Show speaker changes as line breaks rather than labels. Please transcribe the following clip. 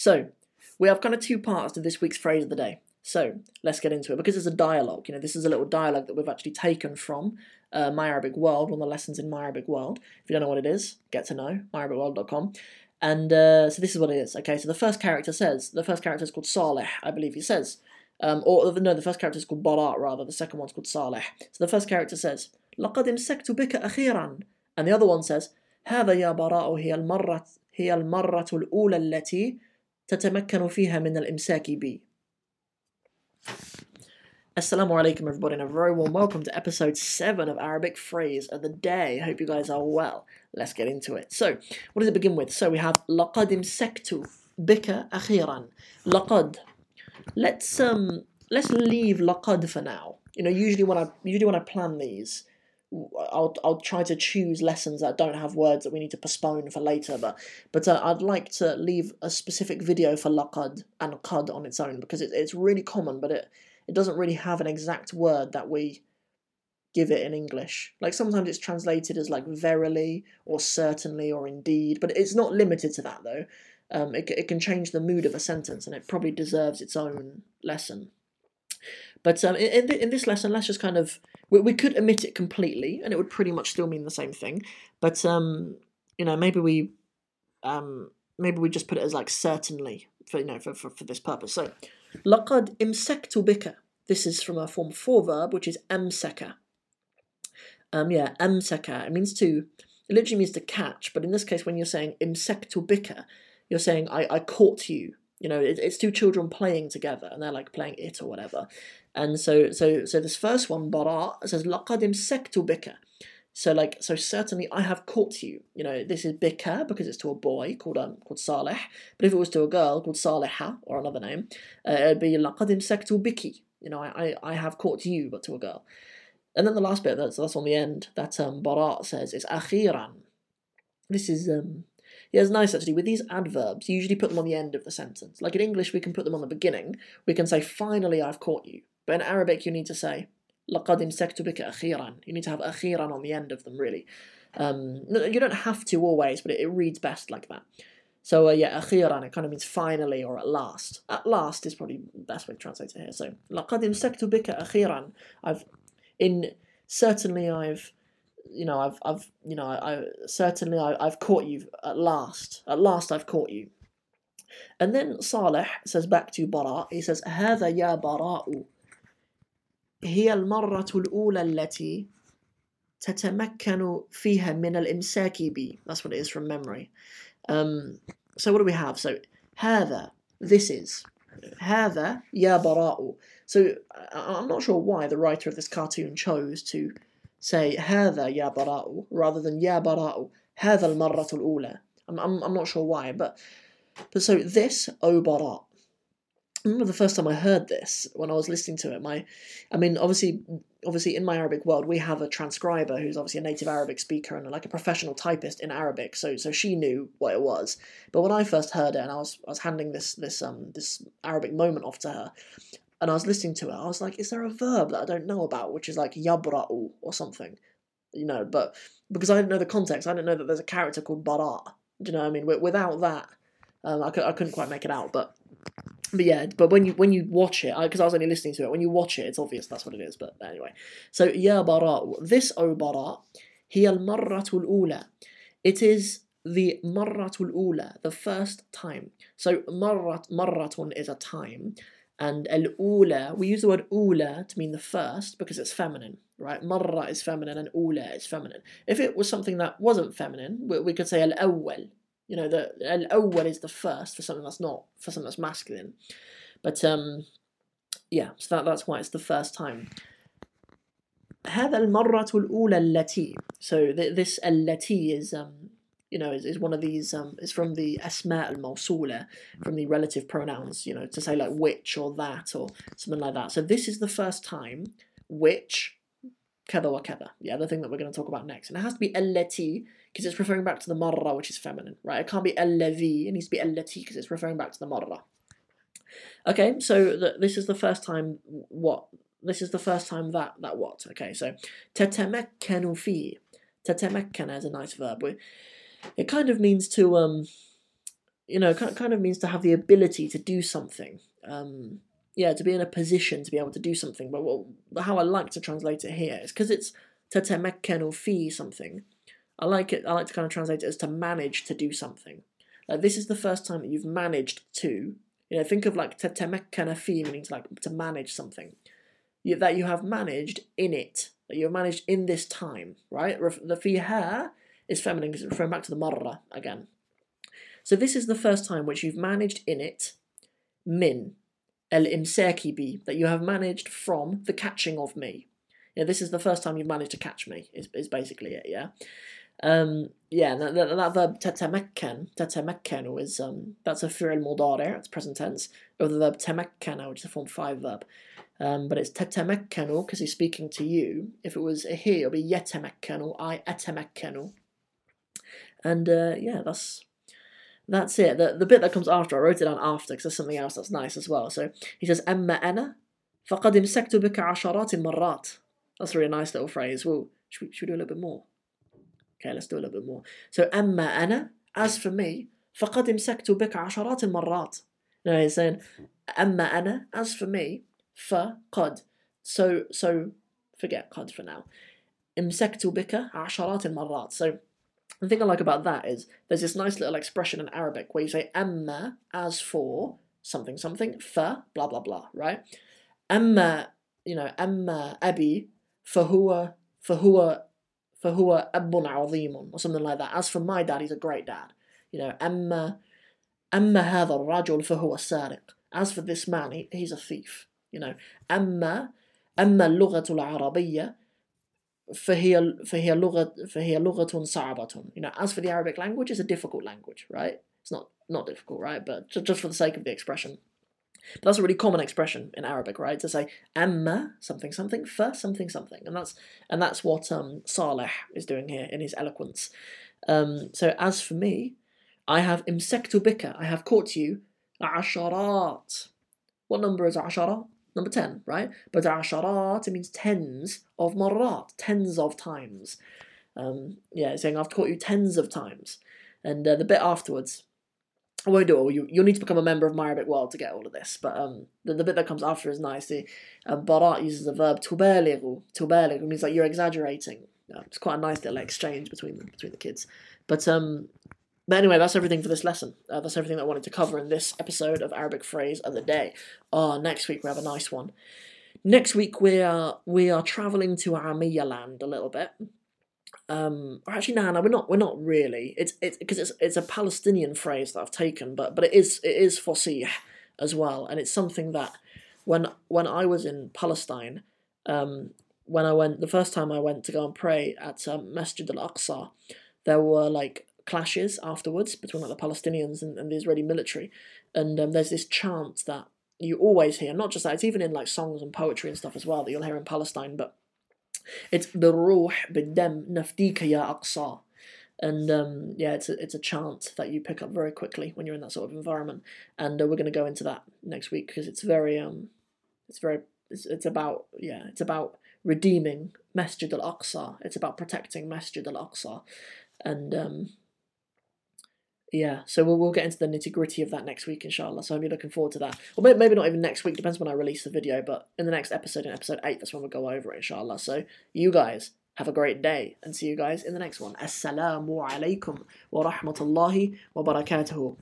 So, we have kind of two parts to this week's phrase of the day. So, let's get into it because it's a dialogue. You know, this is a little dialogue that we've actually taken from uh, My Arabic World, one of the lessons in My Arabic World. If you don't know what it is, get to know, myarabicworld.com. And uh, so this is what it is. Okay, so the first character says, the first character is called Saleh, I believe he says. Um, or no, the first character is called Barat, rather. The second one's called Saleh. So the first character says, لقد امسكت بك أخيرا. And the other one says, هذا يا براء هي المرة هي المرة الأولى التي تتمكن فيها من الإمساك بي. Assalamu alaikum everybody and a very warm welcome to episode 7 of Arabic Phrase of the Day. Hope you guys are well. Let's get into it. So, what does it begin with? So we have لقد امسكت بك أخيرا. لقد. Let's um let's leave لقد for now. You know, usually when I usually when I plan these, I'll I'll try to choose lessons that don't have words that we need to postpone for later. But but uh, I'd like to leave a specific video for laqad and qad on its own because it, it's really common, but it it doesn't really have an exact word that we give it in English. Like sometimes it's translated as like verily or certainly or indeed, but it's not limited to that though. Um, it it can change the mood of a sentence, and it probably deserves its own lesson. But um, in, in, this lesson, let's just kind of we, we, could omit it completely, and it would pretty much still mean the same thing. But um, you know, maybe we um, maybe we just put it as like certainly for you know for, for, for this purpose. So, laqad imsaktu bika. This is from our form four verb, which is amsaka. Um, yeah, amsaka. It means to. It literally means to catch, but in this case, when you're saying imsaktu bika, you're saying I, I caught you you know, it, it's two children playing together, and they're like playing it or whatever. And so, so, so this first one, bara, says laqad imsektu bika. So like, so certainly I have caught you. You know, this is bika because it's to a boy called um called Saleh. But if it was to a girl called Saleha or another name, uh, it'd be laqad imsektu biki. You know, I, I, I have caught you, but to a girl. And then the last bit that's that's on the end that um Barat says is akhiran. This is um yeah, it's nice actually. With these adverbs, you usually put them on the end of the sentence. Like in English, we can put them on the beginning. We can say, finally, I've caught you. But in Arabic, you need to say, لَقَدْ إِمْسَكْتُ بِكَ أَخِيرًا. You need to have أخيرا on the end of them, really. Um, you don't have to always, but it, it reads best like that. So uh, yeah, أخيرا, it kind of means finally or at last. At last is probably the best way to translate it here. So, لَقَدْ إِمْسَكْتُ بِكَ أَخيرًا. I've, in, certainly I've, you know, I've, I've, you know, I, I certainly I, I've caught you at last. At last I've caught you. And then Saleh says back to Bara, he says, هذا يا براء هي المرة الأولى التي تتمكن فيها من الإمساك بي. That's what it is from memory. Um, so what do we have? So هذا, this is. هذا يا براء. So I'm not sure why the writer of this cartoon chose to say هذا يا براء rather than يا براء هذا المرة الأولى. I'm, I'm, I'm not sure why, but but so this O Barat. I remember the first time I heard this when I was listening to it. My, I mean, obviously, obviously, in my Arabic world, we have a transcriber who's obviously a native Arabic speaker and like a professional typist in Arabic. So, so she knew what it was. But when I first heard it, and I was, I was handing this, this, um, this Arabic moment off to her, and I was listening to it. I was like, is there a verb that I don't know about, which is like yabra'u or something, you know? But because I didn't know the context, I didn't know that there's a character called bara. Do you know what I mean? Without that, um, I, could, I couldn't quite make it out. But but yeah, but when you when you watch it, because I, I, was only listening to it, when you watch it, it's obvious that's what it is. But anyway, so yabara, this o bara, al marratul ula. It is the marratul ula, the first time. So marrat marratun is a time, and al ula we use the word ula to mean the first because it's feminine, right? Marra is feminine and ula is feminine. If it was something that wasn't feminine, we, we could say al awwal, you know, the al-awwal is the first for something that's not for something that's masculine. But um, yeah, so that, that's why it's the first time. هذا المرة الأولى التي so th- this التي is um you know, is, is one of these, um, it's from the Esma al Mawsula, from the relative pronouns, you know, to say like which or that or something like that. So this is the first time which kada wa kada, yeah, the thing that we're going to talk about next. And it has to be allati because it's referring back to the marra, which is feminine, right? It can't be allavi, it needs to be allati because it's referring back to the marra. Okay, so the, this is the first time what this is the first time that that what okay so tatamakkanu fi tatamakkana is a nice verb. We, it kind of means to, um, you know, kind of means to have the ability to do something. Um, yeah, to be in a position to be able to do something. But well, how I like to translate it here is because it's tetemekken or fee something. I like it. I like to kind of translate it as to manage to do something. Like this is the first time that you've managed to. You know, think of like tetemekken fee meaning to like to manage something. You, that you have managed in it. That you have managed in this time, right? The fee here is feminine because it's referring back to the marra again. So this is the first time which you've managed in it min el imsaki bi that you have managed from the catching of me. Yeah, this is the first time you've managed to catch me. Is is basically it. Yeah. Um, yeah, that, that, that verb tatamakkan, tatamakkanu is um, that's a fi'l mudari, it's present tense, of the verb tamakkana, which is a form five verb. Um, but it's tatamakkanu because he's speaking to you. If it was he, it would be yatamakkanu, I atamakkanu. And uh, yeah, that's that's it. The, the bit that comes after, I wrote it down after because there's something else that's nice as well. So he says, أما أنا فقد امسكت بك عشرات المرات. That's a really nice little phrase. Well, should we, should we do a little bit more? Okay, let's do a little bit more. So أما أنا, as for me, فقد امسكت بك عشرات المرات. No, he's saying أما أنا, as for me, فقد. So, so forget قد for now. امسكت بك عشرات المرات. So the thing I like about that is there's this nice little expression in Arabic where you say amma as for something something fa blah blah blah right? Amma you know amma abi fahuwa fahuwa fahuwa abun azimun or something like that. As for my dad he's a great dad. You know amma amma hadha rajul fahuwa sariq. As for this man he, he's a thief you know. Amma amma al-lughah al-arabiyyah فهي فهي لغة فهي لغة صعبة. You know, as for the Arabic language, it's a difficult language, right? It's not not difficult, right? But just, just for the sake of the expression. But that's a really common expression in Arabic, right? To say amma something something for something something, and that's and that's what um, Saleh is doing here in his eloquence. Um, so as for me, I have imsektu bika, I have caught you asharat. What number is asharat? Number 10, right? But asharat, it means tens of marat, tens of times. Um, yeah, saying I've taught you tens of times. And uh, the bit afterwards, I won't do it all. You, you'll need to become a member of My Arabic World to get all of this. But um, the, the bit that comes after is nice. The um, barat uses the verb tubaligu. Tubaligu means like you're exaggerating. Uh, it's quite a nice little exchange between the, between the kids. But um, but anyway, that's everything for this lesson. Uh, that's everything that I wanted to cover in this episode of Arabic Phrase of the Day. Oh, next week we have a nice one. Next week we are we are travelling to Aramiya land a little bit. Um, or actually, no, no, we're not. We're not really. It's it's because it's it's a Palestinian phrase that I've taken, but but it is it is Fasih as well, and it's something that when when I was in Palestine, um, when I went the first time I went to go and pray at um, Masjid al Aqsa, there were like clashes afterwards between like the Palestinians and, and the Israeli military, and um, there's this chant that you always hear. Not just that; it's even in like songs and poetry and stuff as well that you'll hear in Palestine. But it's the ruh bidem nafdika ya aqsa, and um, yeah, it's a, it's a chant that you pick up very quickly when you're in that sort of environment. And uh, we're going to go into that next week because it's very um, it's very it's, it's about yeah, it's about redeeming Masjid al Aqsa. It's about protecting Masjid al Aqsa, and um, yeah, so we'll, we'll get into the nitty gritty of that next week, inshallah. So I'm be looking forward to that. Or maybe, maybe not even next week, depends when I release the video, but in the next episode, in episode 8, that's when we'll go over it, inshallah. So you guys have a great day and see you guys in the next one. Assalamu alaikum wa rahmatullahi wa barakatuhu.